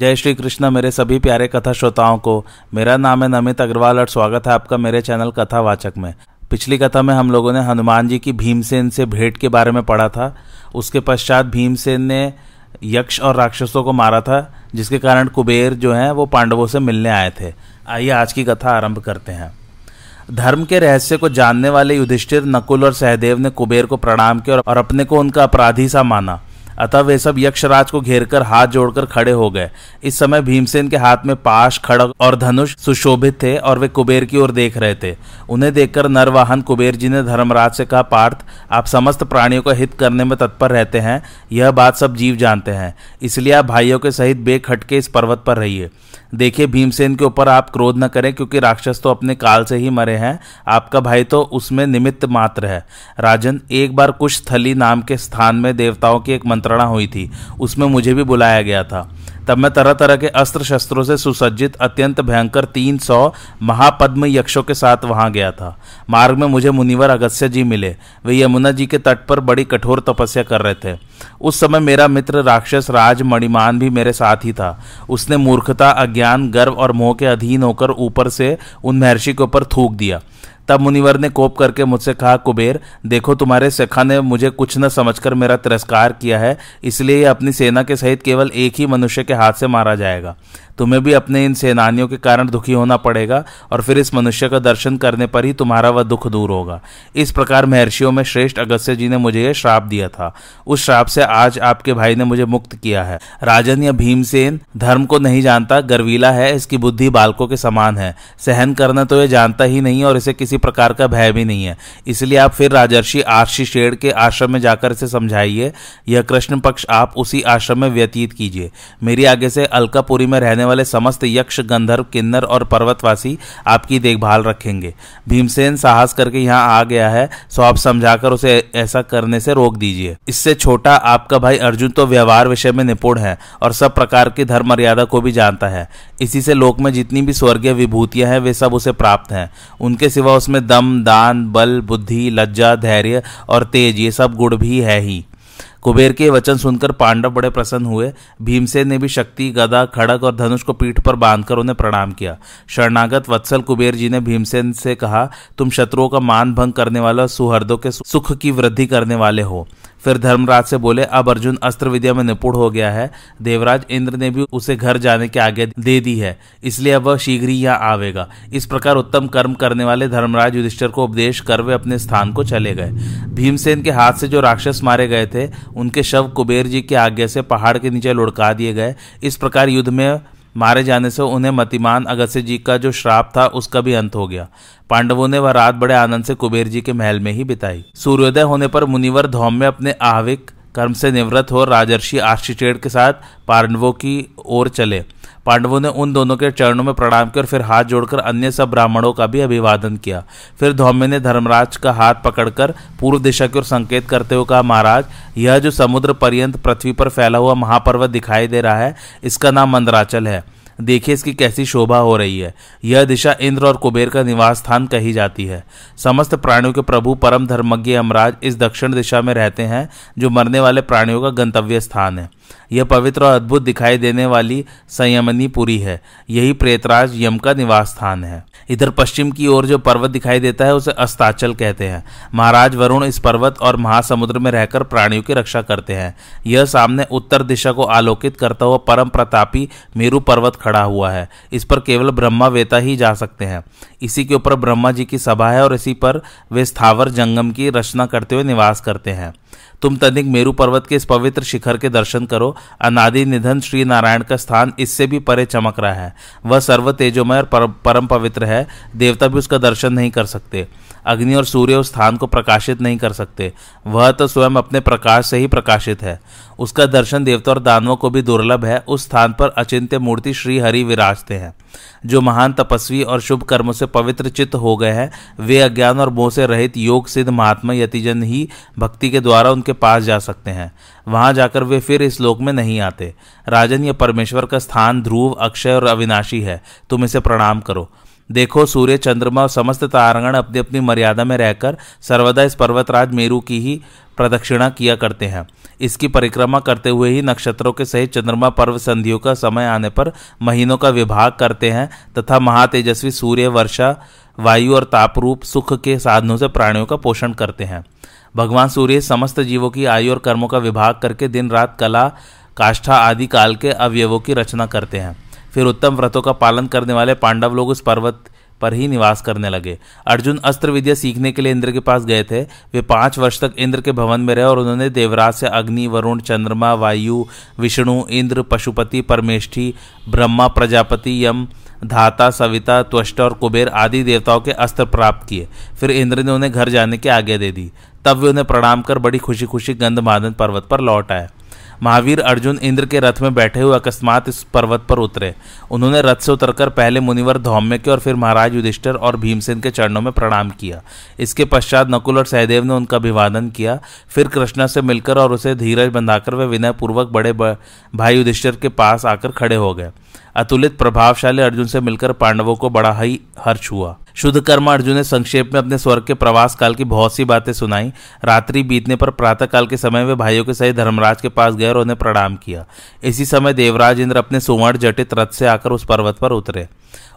जय श्री कृष्ण, मेरे सभी प्यारे कथा श्रोताओं को। मेरा नाम है नमित अग्रवाल और स्वागत है आपका मेरे चैनल कथावाचक में। पिछली कथा में हम लोगों ने हनुमान जी की भीमसेन से भेंट के बारे में पढ़ा था। उसके पश्चात भीमसेन ने यक्ष और राक्षसों को मारा था, जिसके कारण कुबेर जो है, वो पांडवों से मिलने आए थे। आइए आज की कथा आरंभ करते हैं। धर्म के रहस्य को जानने वाले युधिष्ठिर नकुल और सहदेव ने कुबेर को प्रणाम किया और अपने को उनका अपराधी सा माना। अतः वे सब यक्षराज को घेरकर हाथ जोड़कर खड़े हो गए। इस समय भीमसेन के हाथ में पाश, खड़ग और धनुष सुशोभित थे और वे कुबेर की ओर देख रहे थे। उन्हें देखकर नरवाहन कुबेर जी ने धर्मराज से कहा, पार्थ, आप समस्त प्राणियों का हित करने में तत्पर रहते हैं। यह बात सब जीव जानते हैं। इसलिए आप भाइयों के सहित बेखटके इस पर्वत पर रहिए। देखिए, भीमसेन के ऊपर आप क्रोध न करें, क्योंकि राक्षस तो अपने काल से ही मरे हैं। आपका भाई तो उसमें निमित्त मात्र है। राजन, एक बार कुछ थली नाम के स्थान में देवताओं की एक मंत्रणा हुई थी, उसमें मुझे भी बुलाया गया था। तब मैं तरह तरह के अस्त्र शस्त्रों से सुसज्जित, अत्यंत भयंकर तीन सौ महापद्म यक्षों के साथ वहाँ गया था। मार्ग में मुझे मुनिवर अगस्त्य जी मिले। वे यमुना जी के तट पर बड़ी कठोर तपस्या कर रहे थे। उस समय मेरा मित्र राक्षस राज मणिमान भी मेरे साथ ही था। उसने मूर्खता, अज्ञान, गर्व और मोह के अधीन होकर ऊपर से उन महर्षि के ऊपर थूक दिया। तब मुनिवर ने कोप करके मुझसे कहा, कुबेर, देखो तुम्हारे सेखा ने मुझे कुछ न समझकर मेरा तिरस्कार किया है, इसलिए अपनी सेना के सहित केवल एक ही मनुष्य के हाथ से मारा जाएगा। तुम्हें भी अपने इन सेनानियों के कारण दुखी होना पड़ेगा और फिर इस मनुष्य का दर्शन करने पर ही तुम्हारा वह दुख दूर होगा। इस प्रकार महर्षियों में श्रेष्ठ अगस्त्य जी ने मुझे यह श्राप दिया था। उस श्राप से आज आपके भाई ने मुझे मुक्त किया है। राजन या भीमसेन धर्म को नहीं जानता, गर्वीला है, इसकी बुद्धि बालकों के समान है। सहन करना तो यह जानता ही नहीं और इसे किसी प्रकार का भय भी नहीं है। इसलिए आप फिर राजर्षि आर्षि शेड़ के आश्रम में जाकर इसे समझाइए। यह कृष्ण पक्ष आप उसी आश्रम में व्यतीत कीजिए। मेरी आगे से अलकापुरी में रहने वाले समस्त यक्ष, गंधर्व, किन्नर और पर्वतवासी आपकी देखभाल रखेंगे। भीमसेन साहस करके यहाँ आ गया है, सो आप समझाकर उसे ऐसा करने से रोक दीजिए। इससे छोटा आपका भाई अर्जुन तो व्यवहार विषय में निपुण है और सब प्रकार की धर्म मर्यादा को भी जानता है। इसी से लोक में जितनी भी स्वर्गीय विभूतियाँ हैं, वे सब उसे प्राप्त हैं। उनके सिवा उसमें दम, दान, बल, बुद्धि, लज्जा, धैर्य और तेज, ये सब गुण भी है ही। कुबेर के वचन सुनकर पांडव बड़े प्रसन्न हुए। भीमसेन ने भी शक्ति, गदा खड़क और धनुष को पीठ पर बांधकर उन्हें प्रणाम किया। शरणागत वत्सल कुबेर जी ने भीमसेन से कहा, तुम शत्रुओं का मान भंग करने वाला, सुहृदों के सुख की वृद्धि करने वाले हो। फिर धर्मराज से बोले, अब अर्जुन अस्त्र विद्या में निपुण हो गया है। देवराज इंद्र ने भी उसे घर जाने की आज्ञा दे दी है, इसलिए अब वह शीघ्र ही यहाँ आवेगा। इस प्रकार उत्तम कर्म करने वाले धर्मराज युधिष्ठर को उपदेश कर वे अपने स्थान को चले गए। भीमसेन के हाथ से जो राक्षस मारे गए थे, उनके शव कुबेर जी की आज्ञा से पहाड़ के नीचे लुढ़का दिए गए। इस प्रकार युद्ध में मारे जाने से उन्हें मतिमान अगस्त्य जी का जो श्राप था उसका भी अंत हो गया। पांडवों ने वह रात बड़े आनंद से कुबेर जी के महल में ही बिताई। सूर्योदय होने पर मुनिवर धौम में अपने आहविक कर्म से निवृत्त हो, राजर्षि आर्षिचेड के साथ पांडवों की ओर चले। पांडवों ने उन दोनों के चरणों में प्रणाम किया और फिर हाथ जोड़कर अन्य सब ब्राह्मणों का भी अभिवादन किया। फिर धौम्य ने धर्मराज का हाथ पकड़कर पूर्व दिशा की ओर संकेत करते हुए कहा, महाराज, यह जो समुद्र पर्यंत पृथ्वी पर फैला हुआ महापर्वत दिखाई दे रहा है, इसका नाम मंदराचल है। देखिए इसकी कैसी शोभा हो रही है। यह दिशा इंद्र और कुबेर का निवास स्थान कही जाती है। समस्त प्राणियों के प्रभु परम धर्मज्ञ यमराज इस दक्षिण दिशा में रहते हैं, जो मरने वाले प्राणियों का गंतव्य स्थान है। यह पवित्र और अद्भुत दिखाई देने वाली संयमनी पुरी है। यही प्रेतराज यम का निवास स्थान है। इधर पश्चिम की ओर जो पर्वत दिखाई देता है, उसे अस्ताचल कहते हैं। महाराज वरुण इस पर्वत और महासमुद्र में रहकर प्राणियों की रक्षा करते हैं। यह सामने उत्तर दिशा को आलोकित करता हुआ परम प्रतापी मेरु पर्वत खड़ा हुआ है। इस पर केवल ब्रह्मा वेता ही जा सकते हैं। इसी के ऊपर ब्रह्मा जी की सभा है और इसी पर वे स्थावर जंगम की रचना करते हुए निवास करते हैं। तुम तनिक मेरु पर्वत के इस पवित्र शिखर के दर्शन करो। अनादि निधन श्री नारायण का स्थान इससे भी परे चमक रहा है। वह सर्व तेजोमय और परम पवित्र है। देवता भी उसका दर्शन नहीं कर सकते। अग्नि और सूर्य उस स्थान को प्रकाशित नहीं कर सकते। वह तो स्वयं अपने प्रकाश से ही प्रकाशित है। उसका दर्शन देवता और दानवों को भी दुर्लभ है। उस स्थान पर अचिंत्य मूर्ति श्री हरि विराजते हैं। जो महान तपस्वी और शुभ कर्मों से पवित्र चित्त हो गए हैं, वे अज्ञान और मोह से रहित योग सिद्ध महात्मा यतिजन ही भक्ति के द्वारा उनके पास जा सकते हैं। वहाँ जाकर वे फिर इस लोक में नहीं आते। राजन यह परमेश्वर का स्थान ध्रुव, अक्षय और अविनाशी है। तुम इसे प्रणाम करो। देखो, सूर्य, चंद्रमा और समस्त तारागण अपनी अपनी मर्यादा में रहकर सर्वदा इस पर्वतराज मेरु की ही प्रदक्षिणा किया करते हैं। इसकी परिक्रमा करते हुए ही नक्षत्रों के सहित चंद्रमा पर्व संधियों का समय आने पर महीनों का विभाग करते हैं तथा महातेजस्वी सूर्य, वर्षा, वायु और तापरूप सुख के साधनों से प्राणियों का पोषण करते हैं। भगवान सूर्य समस्त जीवों की आयु और कर्मों का विभाग करके दिन रात कला, काष्ठा आदि काल के अवयवों की रचना करते हैं। फिर उत्तम व्रतों का पालन करने वाले पांडव लोग उस पर्वत पर ही निवास करने लगे। अर्जुन अस्त्र विद्या सीखने के लिए इंद्र के पास गए थे। वे पाँच वर्ष तक इंद्र के भवन में रहे और उन्होंने देवराज से अग्नि, वरुण, चंद्रमा, वायु, विष्णु, इंद्र, पशुपति, परमेष्ठी, ब्रह्मा, प्रजापति, यम, धाता, सविता, त्वष्ट और कुबेर आदि देवताओं के अस्त्र प्राप्त किए। फिर इंद्र ने उन्हें घर जाने की आज्ञा दे दी। तब वे उन्हें प्रणाम कर बड़ी खुशी खुशी गंधमादन पर्वत पर लौट आए। महावीर अर्जुन इंद्र के रथ में बैठे हुए अकस्मात इस पर्वत पर उतरे। उन्होंने रथ से उतरकर पहले मुनिवर धौम्य के और फिर महाराज युधिष्ठर और भीमसेन के चरणों में प्रणाम किया। इसके पश्चात नकुल और सहदेव ने उनका अभिवादन किया। फिर कृष्णा से मिलकर और उसे धीरज बंधाकर वे विनयपूर्वक बड़े भाई युधिष्ठर के पास आकर खड़े हो गए। अतुलित प्रभावशाली अर्जुन से मिलकर पांडवों को बड़ा ही हर्ष हुआ। शुद्ध कर्मा अर्जुन ने संक्षेप में अपने स्वर्ग के प्रवास काल की बहुत सी बातें सुनाई। रात्रि बीतने पर प्रातः काल के समय वे भाइयों के सहित धर्मराज के पास गए और उन्हें प्रणाम किया। इसी समय देवराज इंद्र अपने सुवर्ण जटित रथ से आकर उस पर्वत पर उतरे।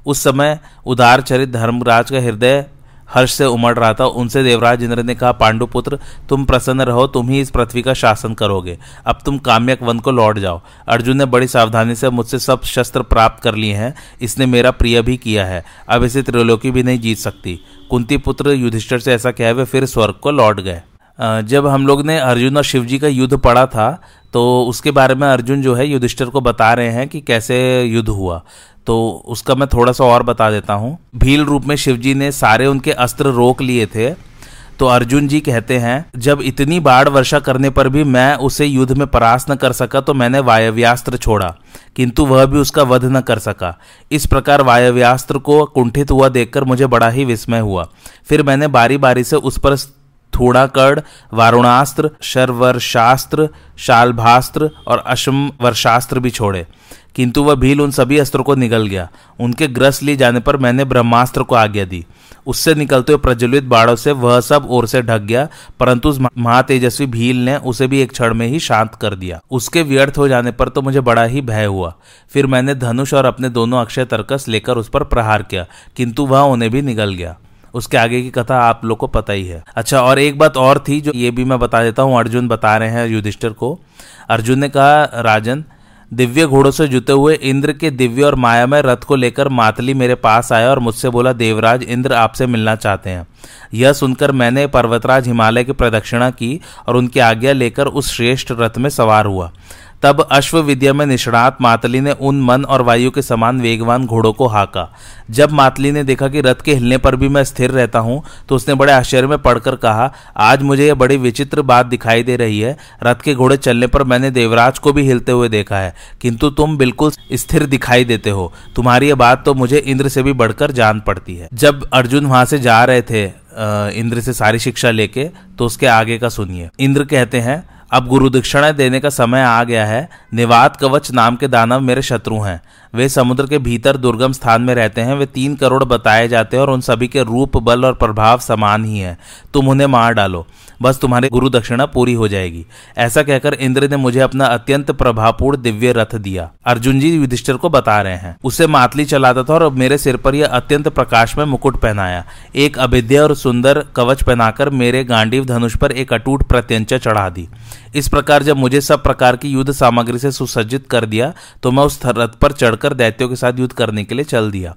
उस समय उदार चरित धर्मराज का हृदय हर्ष से उमड़ रहा था। उनसे देवराज इंद्र ने कहा पांडुपुत्र तुम प्रसन्न रहो, तुम ही इस पृथ्वी का शासन करोगे। अब तुम काम्यक वन को लौट जाओ। अर्जुन ने बड़ी सावधानी से मुझसे सब शस्त्र प्राप्त कर लिए हैं। इसने मेरा प्रिय भी किया है। अब इसे त्रिलोकी भी नहीं जीत सकती। कुंती पुत्र, युधिष्ठर से ऐसा कह वे फिर स्वर्ग को लौट गए। जब हम लोग ने अर्जुन और शिवजी का युद्ध पढ़ा था तो उसके बारे में अर्जुन जो है, युधिष्ठर को बता रहे हैं कि कैसे युद्ध हुआ। तो उसका मैं थोड़ा सा और बता देता हूँ। भील रूप में शिवजी ने सारे उनके अस्त्र रोक लिए थे। तो अर्जुन जी कहते हैं, जब इतनी बाढ़ वर्षा करने पर भी मैं उसे युद्ध में परास्त न कर सका तो मैंने वायव्यास्त्र छोड़ा। किंतु वह भी उसका वध न कर सका। इस प्रकार वायव्यास्त्र को कुंठित हुआ देखकर मुझे बड़ा ही विस्मय हुआ। फिर मैंने बारी बारी से उस पर थूड़ाकड़ वारुणास्त्र, शर्वर्शास्त्र, शालभास्त्र और अश्म वर्षास्त्र भी छोड़े। किंतु वह भील उन सभी अस्त्रों को निगल गया। उनके ग्रस्त लिए जाने पर मैंने ब्रह्मास्त्र को आज्ञा दी। उससे निकलते हुए प्रज्वलित बाड़ों से वह सब ओर से ढक गया, परंतु उस महातेजस्वी भील ने उसे भी एक क्षण में ही शांत कर दिया। उसके व्यर्थ हो जाने पर तो मुझे बड़ा ही भय हुआ। फिर मैंने धनुष और अपने दोनों अक्षय तर्कस लेकर उस पर प्रहार किया, किंतु वह उन्हें भी निगल गया। उसके आगे की कथा आप लोग को पता ही है। अच्छा और एक बात और थी जो ये भी मैं बता देता हूँ, अर्जुन बता रहे हैं युधिष्ठिर को। अर्जुन ने कहा, राजन दिव्य घोड़ों से जुते हुए इंद्र के दिव्य और मायामय रथ को लेकर मातली मेरे पास आया और मुझसे बोला, देवराज, इंद्र आपसे मिलना चाहते हैं। यह सुनकर मैंने पर्वतराज हिमालय की प्रदक्षिणा की और उनकी आज्ञा लेकर उस श्रेष्ठ रथ में सवार हुआ। तब अश्व विद्या में निष्णात मातली ने उन मन और वायु के समान वेगवान घोड़ों को हाका। जब मातली ने देखा कि रथ के हिलने पर भी मैं स्थिर रहता हूँ तो उसने बड़े आश्चर्य में पढ़कर कहा, आज मुझे यह बड़ी विचित्र बात दिखाई दे रही है। रथ के घोड़े चलने पर मैंने देवराज को भी हिलते हुए देखा है, किंतु तुम बिल्कुल स्थिर दिखाई देते हो। तुम्हारी यह बात तो मुझे इंद्र से भी बढ़कर जान पड़ती है। जब अर्जुन वहाँ से जा रहे थे इंद्र से सारी शिक्षा लेके तो उसके आगे का सुनिए। इंद्र कहते हैं अब गुरु दक्षिणा देने का समय आ गया है। निवात कवच नाम के दानव मेरे शत्रु हैं। वे समुद्र के भीतर दुर्गम स्थान में रहते हैं। वे तीन करोड़ बताए जाते हैं और उन सभी के रूप, बल और प्रभाव समान ही है। तुम उन्हें मार डालो। बस तुम्हारी गुरु दक्षिणा पूरी हो जाएगी। ऐसा कहकर इंद्र ने मुझे अपना अत्यंत प्रभावपूर्ण दिव्य रथ दिया। अर्जुन जी युधिष्ठिर को बता रहे हैं। उसे मातली चलाता था और मेरे सिर पर यह अत्यंत प्रकाश में मुकुट पहनाया। एक अभिद्य और सुंदर कवच पहनाकर मेरे गांडीव धनुष पर एक अटूट प्रत्यंचा चढ़ा दी। इस प्रकार जब मुझे सब प्रकार की युद्ध सामग्री से सुसज्जित कर दिया तो मैं उस रथ पर चढ़कर दैत्यों के साथ युद्ध करने के लिए चल दिया।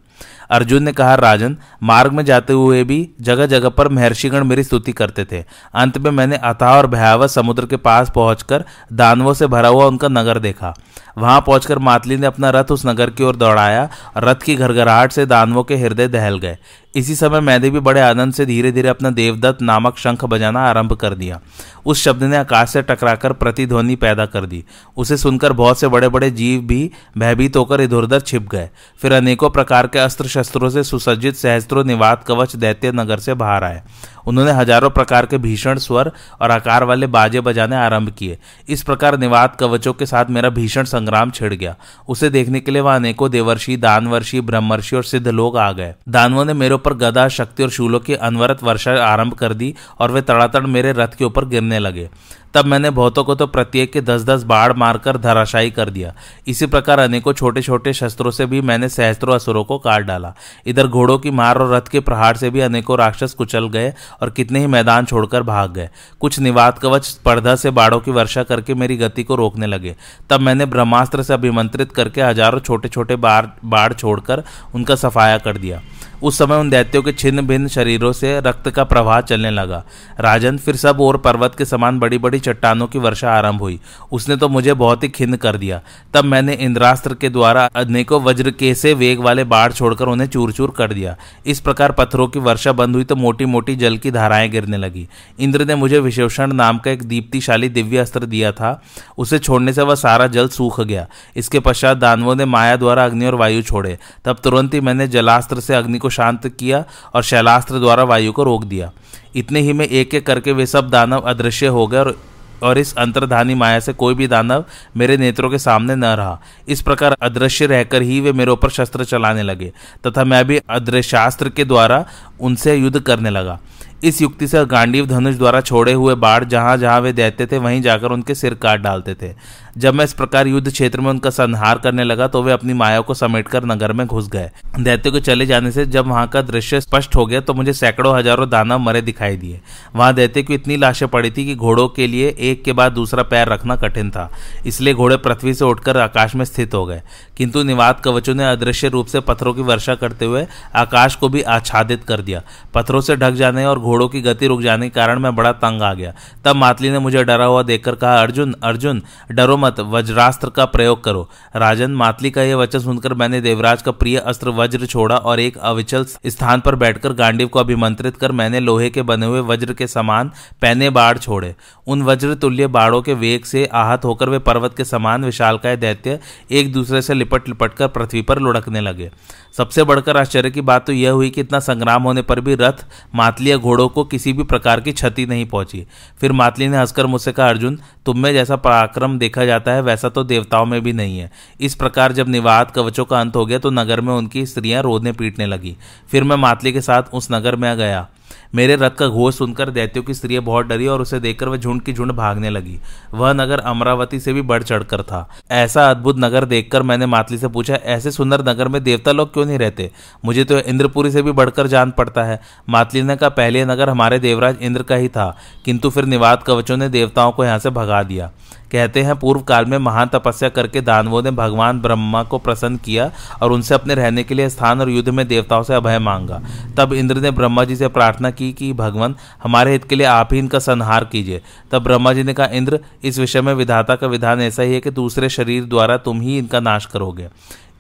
अर्जुन ने कहा, राजन, मार्ग में जाते हुए भी जगह जगह पर महर्षिगण मेरी स्तुति करते थे। अंत में मैंने अथाह और भयावह समुद्र के पास पहुंचकर दानवों से भरा हुआ उनका नगर देखा। वहाँ पहुंचकर मातली ने अपना रथ उस नगर की ओर दौड़ाया। और रथ की घरघराहट से दानवों के हृदय दहल गए। इसी समय मैंने भी बड़े आनंद से धीरे धीरे अपना देवदत्त नामक शंख बजाना आरंभ कर दिया। उस शब्द ने आकाश से टकराकर प्रतिध्वनि पैदा कर दी। उसे सुनकर बहुत से बड़े बड़े जीव भी भयभीत होकर इधर उधर छिप गए। फिर अनेकों प्रकार के अस्त्र शस्त्रों से सुसज्जित सहस्त्रों निवात कवच दैत्य नगर से बाहर आए। उन्होंने हज़ारों प्रकार के भीषण स्वर और आकार वाले बाजे बजाने आरंभ किए। इस प्रकार निवात कवचों के साथ मेरा भीषण संग्राम छिड़ गया। उसे देखने के लिए वह अनेकों देवर्षि, दानवर्षि, ब्रह्मर्षि और सिद्ध लोग आ गए। दानवों ने मेरे ऊपर गदा, शक्ति और शूलों की अनवरत वर्षा आरंभ कर दी और वे तड़ातड़ मेरे रथ के ऊपर गिरने लगे। तब मैंने बहुतों को तो प्रत्येक के दस दस बाढ़ मारकर धराशायी कर दिया। इसी प्रकार अनेकों छोटे छोटे शस्त्रों से भी मैंने सहस्त्रों असुरों को काट डाला। इधर घोड़ों की मार और रथ के प्रहार से भी अनेकों राक्षस कुचल गए और कितने ही मैदान छोड़कर भाग गए। कुछ निवात कवच स्पर्धा से बाढ़ों की वर्षा करके मेरी गति को रोकने लगे। तब मैंने ब्रह्मास्त्र से अभिमंत्रित करके हज़ारों छोटे छोटे बाढ़ छोड़कर उनका सफाया कर दिया। उस समय उन दैत्यों के छिन्न भिन्न शरीरों से रक्त का प्रवाह चलने लगा। राजन फिर सब और पर्वत के समान बड़ी बड़ी चट्टानों की वर्षा आरंभ हुई। उसने तो मुझे बहुत ही खिन्न कर दिया। तब मैंने इंद्रास्त्र के द्वारा अनेकों वज्र के से वेग वाले बाढ़ छोड़कर उन्हें चूर चूर कर दिया। इस प्रकार पत्थरों की वर्षा बंद हुई तो मोटी मोटी जल की धाराएँ गिरने लगी। इंद्र ने मुझे विशेषण नाम का एक दीप्तिशाली दिव्य अस्त्र दिया था। उसे छोड़ने से वह सारा जल सूख गया। इसके पश्चात दानवों ने माया द्वारा अग्नि और वायु छोड़े। तब तुरंत ही मैंने जलास्त्र से अग्नि को शांत किया और शैलास्त्र द्वारा वायु को रोक दिया। इतने ही में एक एक करके वे सब दानव अदृश्य हो गए और और इस अंतर्धानी माया से कोई भी दानव मेरे नेत्रों के सामने न रहा। इस प्रकार अदृश्य रहकर ही वे मेरे ऊपर शस्त्र चलाने लगे तथा मैं भी अदृश्यास्त्र के द्वारा उनसे युद्ध करने लगा। इस युक्ति से गांडीव धनुष द्वारा छोड़े हुए बाढ़ जहाँ जहाँ वे देते थे, वहीं जाकर उनके सिर काट डालते थे। जब मैं इस प्रकार युद्ध क्षेत्र में उनका संहार करने लगा तो वे अपनी माया को समेटकर नगर में घुस गए। दैत्य को चले जाने से जब वहाँ का दृश्य स्पष्ट हो गया तो मुझे सैकड़ों हज़ारों दानव मरे दिखाई दिए। वहाँ दैत्य की इतनी लाशें पड़ी थी कि घोड़ों के लिए एक के बाद दूसरा पैर रखना कठिन था, इसलिए घोड़े पृथ्वी से उठकर आकाश में स्थित हो गए। किंतु निवात कवचों ने अदृश्य रूप से पत्थरों की वर्षा करते हुए आकाश को भी आच्छादित कर दिया। पत्थरों से ढक जाने और घोड़ों की गति रुक जाने के कारण मैं बड़ा तंग आ गया। तब मातली ने मुझे डरा हुआ देखकर कहा, अर्जुन अर्जुन, डरो मत, वज्रास्त्र का प्रयोग करो। राजन मातली का यह वचन सुनकर मैंने देवराज का प्रिय अस्त्र वज्र छोड़ा और एक अविचल स्थान पर बैठकर गांडीव को अभिमंत्रित कर मैंने लोहे के बने हुए वज्र के समान पहने बाढ़ छोड़े। उन वज्र तुल्य बाढ़ों के वेग से आहत होकर वे पर्वत के समान विशालकाय दैत्य एक दूसरे से लिपट लिपट कर पृथ्वी पर लुढ़कने लगे। सबसे बढ़कर आश्चर्य की बात तो यह हुई कि इतना संग्राम होने पर भी रथ मातली घोड़ों को किसी भी प्रकार की क्षति नहीं पहुँची। फिर मातली ने हंसकर मुझसे कहा, अर्जुन, तुम में जैसा पराक्रम देखा जाता है, वैसा तो देवताओं में भी नहीं है। इस प्रकार जब निवाद कवचों का अंत हो गया तो नगर में उनकी स्त्रियाँ रोने पीटने लगी। फिर मैं मातली के साथ उस नगर में गया। मेरे रथ का घोष सुनकर दैत्यों की स्त्रियाँ बहुत डरी और उसे देखकर वह झुंड की झुंड भागने लगी। वह नगर अमरावती से भी बढ़ चढ़कर था। ऐसा अद्भुत नगर देखकर मैंने मातली से पूछा, ऐसे सुंदर नगर में देवता लोग क्यों नहीं रहते? मुझे तो इंद्रपुरी से भी बढ़कर जान पड़ता है। मातली ने कहा, पहले नगर हमारे देवराज इंद्र का ही था, किंतु फिर निवाद कवचों ने देवताओं को यहाँ से भगा दिया। कहते हैं पूर्व काल में महान तपस्या करके दानवों ने भगवान ब्रह्मा को प्रसन्न किया और उनसे अपने रहने के लिए स्थान और युद्ध में देवताओं से अभय मांगा। तब इंद्र ने ब्रह्मा जी से प्रार्थना की कि, भगवान, हमारे हित के लिए आप ही इनका संहार कीजिए। तब ब्रह्मा जी ने कहा, इंद्र, इस विषय में विधाता का विधान ऐसा ही है कि दूसरे शरीर द्वारा तुम ही इनका नाश करोगे।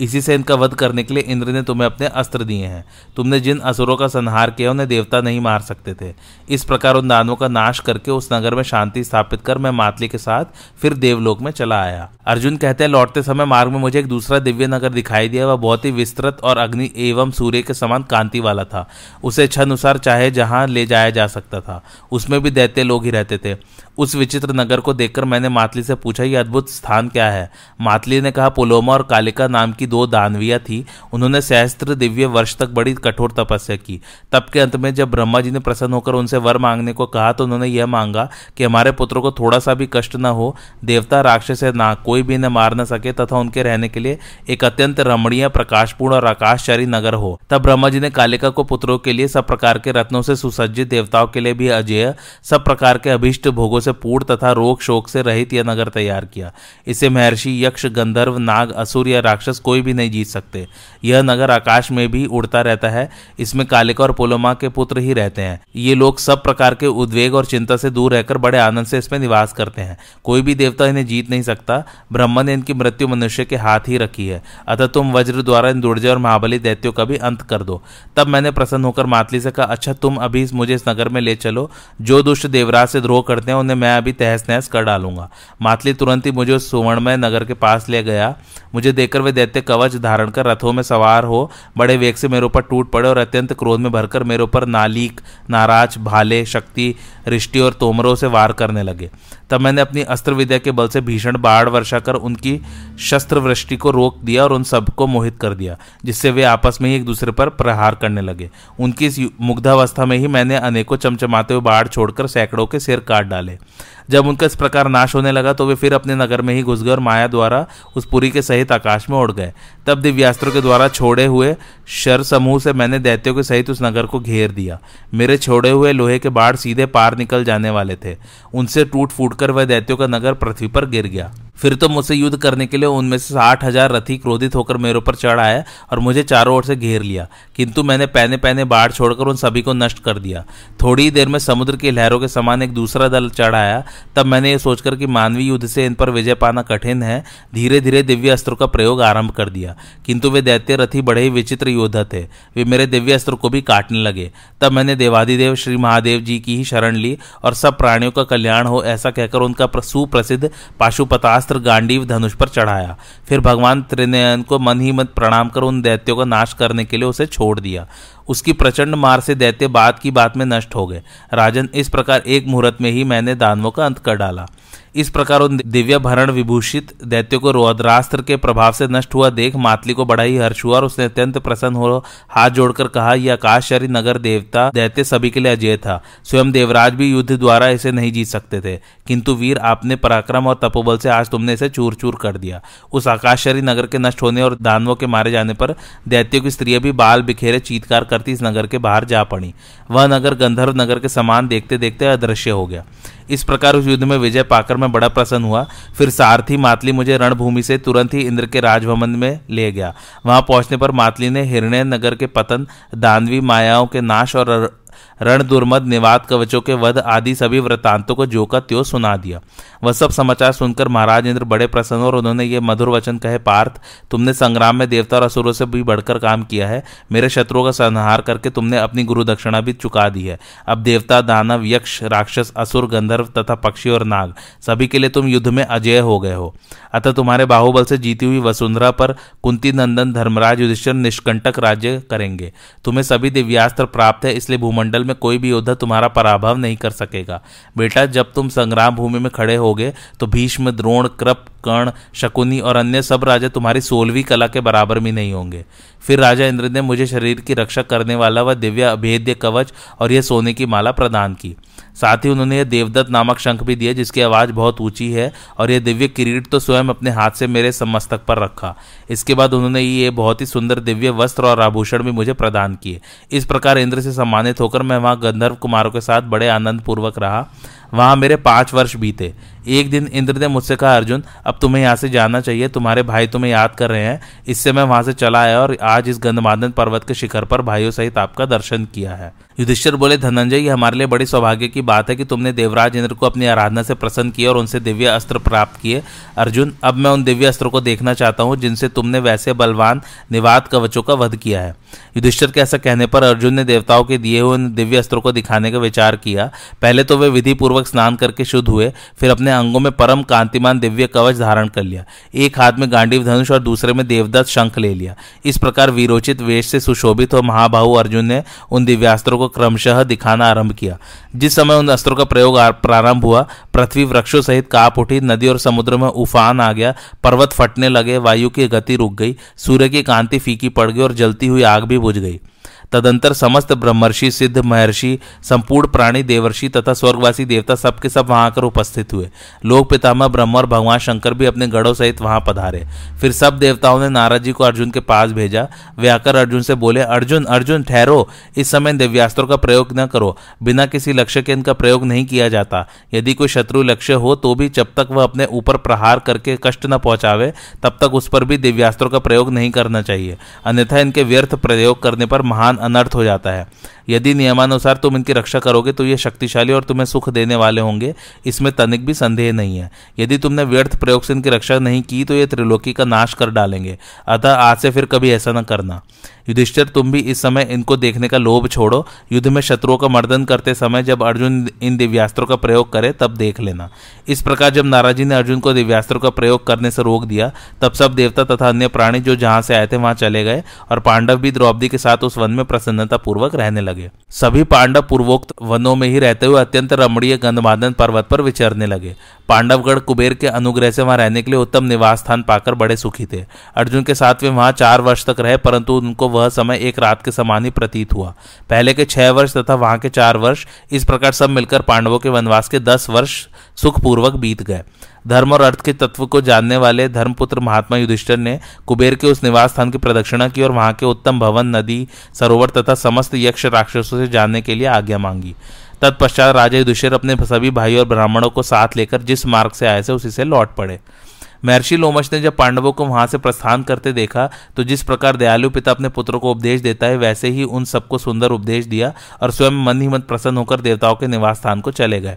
इसी से इनका वध करने के लिए इंद्र ने तुम्हें अपने अस्त्र दिए हैं। तुमने जिन असुरों का संहार किया, उन्हें देवता नहीं मार सकते थे। इस प्रकार उन दानवों का नाश करके उस नगर में शांति स्थापित कर मैं मातली के साथ फिर देवलोक में चला आया। अर्जुन कहते हैं, लौटते समय मार्ग में मुझे एक दूसरा दिव्य नगर दिखाई दिया। वह बहुत ही विस्तृत और अग्नि एवं सूर्य के समान कांति वाला था। उसे इच्छा अनुसार चाहे जहाँ ले जाया जा सकता था। उसमें भी दैत्य लोग ही रहते थे। उस विचित्र नगर को देखकर मैंने मातली से पूछा यह अद्भुत स्थान क्या है? मातली ने कहा, पुलोमा और कालिका नाम की दो दानविया थी। उन्होंने सहस्त्र दिव्य वर्ष तक बड़ी कठोर तपस्या की। तब के अंत में जब ब्रह्मा जी ने प्रसन्न होकर उनसे वर मांगने को कहा तो उन्होंने यह मांगा कि हमारे पुत्र को थोड़ा सा भी कष्ट न हो, देवता, राक्षस है ना कोई भी इन्हें मार न सके तथा उनके रहने के लिए एक अत्यंत रमणीय, प्रकाशपूर्ण और आकाशचारी नगर हो। तब ब्रह्मा जी ने कालिका को पुत्रों के लिए सब प्रकार के रत्नों से सुसज्जित, देवताओं के लिए भी अजय, सब प्रकार के अभिष्ट भोगों से पूर्ण तथा रोग शोक से रहित यह नगर तैयार किया। इसे महर्षि यक्ष, गंधर्व, नाग, असुर या राक्षस कोई भी नहीं जीत सकते। यह नगर आकाश में भी उड़ता रहता है। इसमें कालिका और पोलोमा के पुत्र ही रहते हैं। ये लोग सब प्रकार के उद्वेग और चिंता से दूर रहकर बड़े आनंद से इसमें निवास करते हैं। कोई भी देवता इन्हें जीत नहीं सकता। ब्रह्मा ने इनकी मृत्यु मनुष्य के हाथ ही रखी है। अतः तुम वज्र द्वारा इन दुर्जय और महाबली दैत्यों का भी अंत कर दो। तब मैंने प्रसन्न होकर मातली से कहा अच्छा तुम अभी मुझे इस नगर में ले चलो। जो दुष्ट देवराज से द्रोह करते हैं, उन्हें मैं अभी तहस नहस कर डालूँगा। मातली तुरंत ही मुझे उस सुवर्णमय नगर के पास ले गया। मुझे देखकर वे दैत्य कवच धारण कर रथों में सवार हो, बड़े वेग से मेरे ऊपर टूट पड़े और अत्यंत क्रोध में भरकर मेरे ऊपर नालीक, नाराज़, भाले, शक्ति, रिष्टि और तोमरों से वार करने लगे। तब मैंने अपनी अस्त्र विद्या के बल से भीषण बाढ़ वर्षा कर उनकी शस्त्र वृष्टि को रोक दिया और उन सबको मोहित कर दिया, जिससे वे आपस में ही एक दूसरे पर प्रहार करने लगे। उनकी इस मुग्धावस्था में ही मैंने अनेकों चमचमाते हुए बाढ़ छोड़कर सैकड़ों के सिर काट डाले। जब उनका इस प्रकार नाश होने लगा तो वे फिर अपने नगर में ही घुस गए और माया द्वारा उस पुरी के सहित आकाश में उड़ गए। तब दिव्यास्त्रों के द्वारा छोड़े हुए शर समूह से मैंने दैत्यों के सहित उस नगर को घेर दिया। मेरे छोड़े हुए लोहे के बाढ़ सीधे पार निकल जाने वाले थे। उनसे टूट फूट कर वह दैत्यों का नगर पृथ्वी पर गिर गया। फिर तो मुझसे युद्ध करने के लिए उनमें से साठ हज़ार रथी क्रोधित होकर मेरे ऊपर चढ़ आया और मुझे चारों ओर से घेर लिया। किंतु मैंने पहने पहने बाढ़ छोड़कर उन सभी को नष्ट कर दिया। थोड़ी देर में समुद्र की लहरों के समान एक दूसरा दल चढ़ आया। तब मैंने ये सोचकर कि मानवीय युद्ध से इन पर विजय पाना कठिन है धीरे धीरे दिव्य अस्त्रों का प्रयोग आरंभ कर दिया। किंतु वे दैत्य रथी बड़े ही विचित्र योद्धा थे। वे मेरे दिव्य अस्त्र को भी काटने लगे। तब मैंने देवादिदेव, श्री महादेव जी की ही शरण ली और सब प्राणियों का कल्याण हो ऐसा कहकर उनका सुप्रसिद्ध पाशुपतास्त्र गांडीव धनुष पर चढ़ाया। फिर भगवान त्रिनयन को मन ही मत प्रणाम कर उन दैत्यों का नाश करने के लिए उसे छोड़ दिया। उसकी प्रचंड मार से दैत्य बात की बात में नष्ट हो गए। राजन इस प्रकार एक मुहूर्त में ही मैंने दानवों का अंत कर डाला। इस प्रकार उन दिव्य भरण विभूषित दैत्यों को रोद्रास्त्र के प्रभाव से नष्ट हुआ। देख, मातली को बड़ा ही हर्ष हुआ और उसने अत्यंत प्रसन्न हो हाथ जोड़कर कहा, यह आकाशरी नगर देवता दैत्य सभी के लिए अजय था। स्वयं देवराज भी युद्ध द्वारा इसे नहीं जीत सकते थे। किंतु वीर, आपने पराक्रम और तपोबल से आज तुमने इसे चूर चूर कर दिया। उस आकाशरी नगर के नष्ट होने और दानवों के मारे जाने पर दैत्यों की स्त्रियाँ भी बाल बिखेरे चीतकार करती इस नगर के बाहर जा पड़ी। वह नगर गंधर्व नगर के समान देखते देखते अदृश्य हो गया। इस प्रकार उस युद्ध में विजय पाकर बड़ा प्रसन्न हुआ। फिर सारथी मातली मुझे रणभूमि से तुरंत ही इंद्र के राजभवन में ले गया। वहाँ पहुँचने पर मातली ने हिरण्य नगर के पतन, दानवी मायाओं के नाश और रण दुर्मद निवाद कवचों के वध आदि सभी वृत्तांतों को जो का त्यो सुना दिया। वह सब समाचार सुनकर महाराज इंद्र बड़े प्रसन्न और उन्होंने ये मधुर वचन कहे, पार्थ, तुमने संग्राम में देवता और असुरों से भी बढ़कर काम किया है। मेरे शत्रुओं का संहार करके तुमने अपनी गुरु दक्षिणा भी चुका दी है। अब देवता, दानव, यक्ष, राक्षस, असुर, गंधर्व तथा पक्षी और नाग, सभी के लिए तुम युद्ध में अजय हो गए हो। अतः तुम्हारे बाहुबल से जीती हुई वसुंधरा पर कुंती नंदन धर्मराज युधिष्ठिर निष्कंटक राज्य करेंगे। तुम्हें सभी दिव्यास्त्र प्राप्त है, इसलिए भूमंडल में कोई भी योद्धा तुम्हारा पराभव नहीं कर सकेगा। बेटा, जब तुम संग्राम भूमि में खड़े होगे तो भीष्म, द्रोण, कृप, कर्ण, शकुनी और अन्य सब राजा तुम्हारी सोलहवीं कला के बराबर भी नहीं होंगे। फिर राजा इंद्र ने मुझे शरीर की रक्षा करने वाला वह दिव्य अभेद्य कवच और यह सोने की माला प्रदान की। साथ ही उन्होंने यह देवदत्त नामक शंख भी दिया जिसकी आवाज़ बहुत ऊँची है, और यह दिव्य किरीट तो स्वयं अपने हाथ से मेरे समस्तक पर रखा। इसके बाद उन्होंने ये बहुत ही सुंदर दिव्य वस्त्र और आभूषण भी मुझे प्रदान किए। इस प्रकार इंद्र से सम्मानित होकर मैं वहाँ गंधर्व कुमारों के साथ बड़े आनंद पूर्वक रहा। वहाँ मेरे पाँच वर्ष बीते। एक दिन इंद्र ने मुझसे कहा, अर्जुन, अब तुम्हें यहाँ से जाना चाहिए। तुम्हारे भाई तुम्हें याद कर रहे हैं। इससे मैं वहाँ से चला आया और आज इस गंधमादन पर्वत के शिखर पर भाइयों सहित आपका दर्शन किया है। युधिष्ठिर बोले, धनंजय, ये हमारे लिए बड़ी सौभाग्य की बात है कि तुमने देवराज इंद्र को अपनी आराधना से प्रसन्न किया और उनसे दिव्य अस्त्र प्राप्त किए। अर्जुन, अब मैं उन दिव्य अस्त्रों को देखना चाहता हूँ, जिनसे तुमने वैसे बलवान निवाद कवचों का वध किया है युधिष्ठिर के ऐसा कहने पर अर्जुन ने देवताओं के दिए हुए उन दिव्य अस्त्रों को दिखाने का विचार किया। पहले तो वे विधि पूर्वक स्नान करके शुद्ध हुए, फिर अपने अंगों में परम कांतिमान दिव्य कवच धारण कर लिया। एक हाथ में गांडीव धनुष और दूसरे में देवदत्त शंख ले लिया। इस प्रकार वीरोचित वेश से सुशोभित हो महाबाहु अर्जुन ने उन दिव्यास्त्रों को क्रमशः दिखाना आरंभ किया। जिस समय उन अस्त्रों का प्रयोग प्रारंभ हुआ, पृथ्वी वृक्षों सहित काप उठी, नदी और समुद्र में उफान आ गया, पर्वत फटने लगे, वायु की गति रुक गई, सूर्य की कांति फीकी पड़ गई और जलती हुई आग भी बुझ गई। तदंतर समस्त ब्रह्मर्षि, सिद्ध महर्षि, संपूर्ण प्राणी, देवर्षि तथा स्वर्गवासी देवता सबके सब वहाँ आकर उपस्थित हुए। लोक पितामह, ब्रह्म और भगवान शंकर भी अपने गढ़ों सहित वहाँ पधारे। फिर सब देवताओं ने नारद जी को अर्जुन के पास भेजा। वे आकर अर्जुन से बोले, अर्जुन अर्जुन, ठहरो। इस समय दिव्यास्त्रों का प्रयोग न करो। बिना किसी लक्ष्य के इनका प्रयोग नहीं किया जाता। यदि कोई शत्रु लक्ष्य हो तो भी जब तक वह अपने ऊपर प्रहार करके कष्ट न पहुंचावे, तब तक उस पर भी दिव्यास्त्रों का प्रयोग नहीं करना चाहिए। अन्यथा इनके व्यर्थ प्रयोग करने पर महान अनर्थ हो जाता है। यदि नियमानुसार तुम इनकी रक्षा करोगे तो ये शक्तिशाली और तुम्हें सुख देने वाले होंगे। इसमें तनिक भी संदेह नहीं है। यदि तुमने व्यर्थ प्रयोग से इनकी रक्षा नहीं की तो ये त्रिलोकी का नाश कर डालेंगे। अतः आज से फिर कभी ऐसा न करना। युधिष्ठिर, तुम भी इस समय इनको देखने का लोभ छोड़ो। युद्ध में शत्रुओं का मर्दन करते समय जब अर्जुन इन दिव्यास्त्रों का प्रयोग करे, तब देख लेना। इस प्रकार जब नाराजी ने अर्जुन को दिव्यास्त्रों का प्रयोग करने से रोक दिया, तब सब देवता तथा अन्य प्राणी जो जहाँ से आए थे, वहाँ चले गए और पांडव भी द्रौपदी के साथ उस वन में प्रसन्नता पूर्वक रहने लगे। सभी पांडव पूर्वोक्त वनों में ही रहते हुए अत्यंत रमणीय गंधमादन पर्वत पर विचरने लगे। पांडवगढ़ कुबेर के अनुग्रह से वहाँ रहने के लिए उत्तम निवास स्थान पाकर बड़े सुखी थे। अर्जुन के साथ वे वहाँ चार वर्ष तक रहे, परंतु उनको वह समय एक रात के समान ही प्रतीत हुआ। पहले के छह वर्ष तथा वहाँ के चार वर्ष, इस प्रकार सब मिलकर पांडवों के वनवास के दस वर्ष सुखपूर्वक बीत गए। धर्म और अर्थ के तत्व को जानने वाले धर्मपुत्र महात्मा युधिष्ठर ने कुबेर के उस निवास स्थान की प्रदक्षिणा की और वहाँ के उत्तम भवन, नदी, सरोवर तथा समस्त यक्ष राक्षसों से जाने के लिए आज्ञा मांगी। तत्पश्चात राजा युधिष्ठिर अपने सभी भाई और ब्राह्मणों को साथ लेकर जिस मार्ग से आए थे, उसी से लौट पड़े। महर्षि लोमश ने जब पांडवों को वहाँ से प्रस्थान करते देखा तो जिस प्रकार दयालु पिता अपने पुत्रों को उपदेश देता है, वैसे ही उन सबको सुंदर उपदेश दिया और स्वयं मन ही मन प्रसन्न होकर देवताओं के निवास स्थान को चले गए।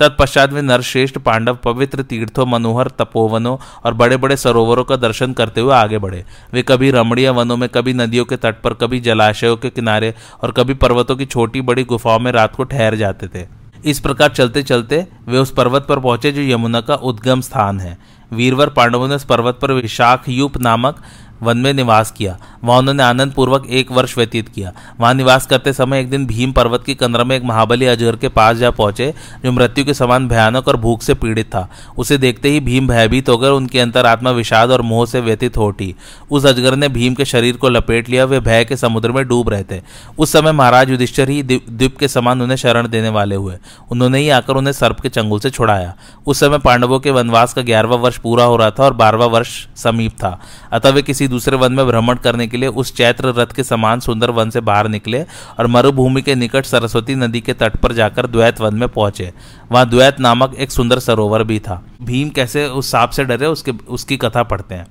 तत्पश्चात वे नरश्रेष्ठ पांडव पवित्र तीर्थों, मनोहर तपोवनों और बड़े बड़े सरोवरों का दर्शन करते हुए आगे बढ़े। वे कभी रमणीय वनों में, कभी नदियों के तट पर, कभी जलाशयों के किनारे और कभी पर्वतों की छोटी बड़ी गुफाओं में रात को ठहर जाते थे। इस प्रकार चलते चलते वे उस पर्वत पर पहुँचे जो यमुना का उद्गम स्थान है। वीरवर पांडवों ने पर्वत पर विशाख यूप नामक वन में निवास किया। वहाँ उन्होंने आनंद पूर्वक एक वर्ष व्यतीत किया। वहाँ निवास करते समय एक दिन भीम पर्वत की कंदरा में एक महाबली अजगर के पास जा पहुँचे, जो मृत्यु के समान भयानक और भूख से पीड़ित था। उसे देखते ही भीम भयभीत होकर उनकी अंतरात्मा विषाद और मोह से व्यतीत हो उठी। उस अजगर ने भीम के शरीर को लपेट लिया वे भय के समुद्र में डूब रहे थे। उस समय महाराज युधिष्ठर ही द्वीप के समान उन्हें शरण देने वाले हुए। उन्होंने ही आकर उन्हें सर्प के चंगुल से छुड़ाया। उस समय पांडवों के वनवास का ग्यारहवा वर्ष पूरा हो रहा था और बारहवा वर्ष समीप था। अतः वे किसी दूसरे वन में भ्रमण करने के लिए उस चैत्र रथ के समान सुंदर वन से बाहर निकले और मरुभूमि के निकट सरस्वती नदी के तट पर जाकर द्वैत वन में पहुँचे। वहाँ द्वैत नामक एक सुंदर सरोवर भी था। भीम कैसे उस सांप से डरे, उसके उसकी कथा पढ़ते हैं।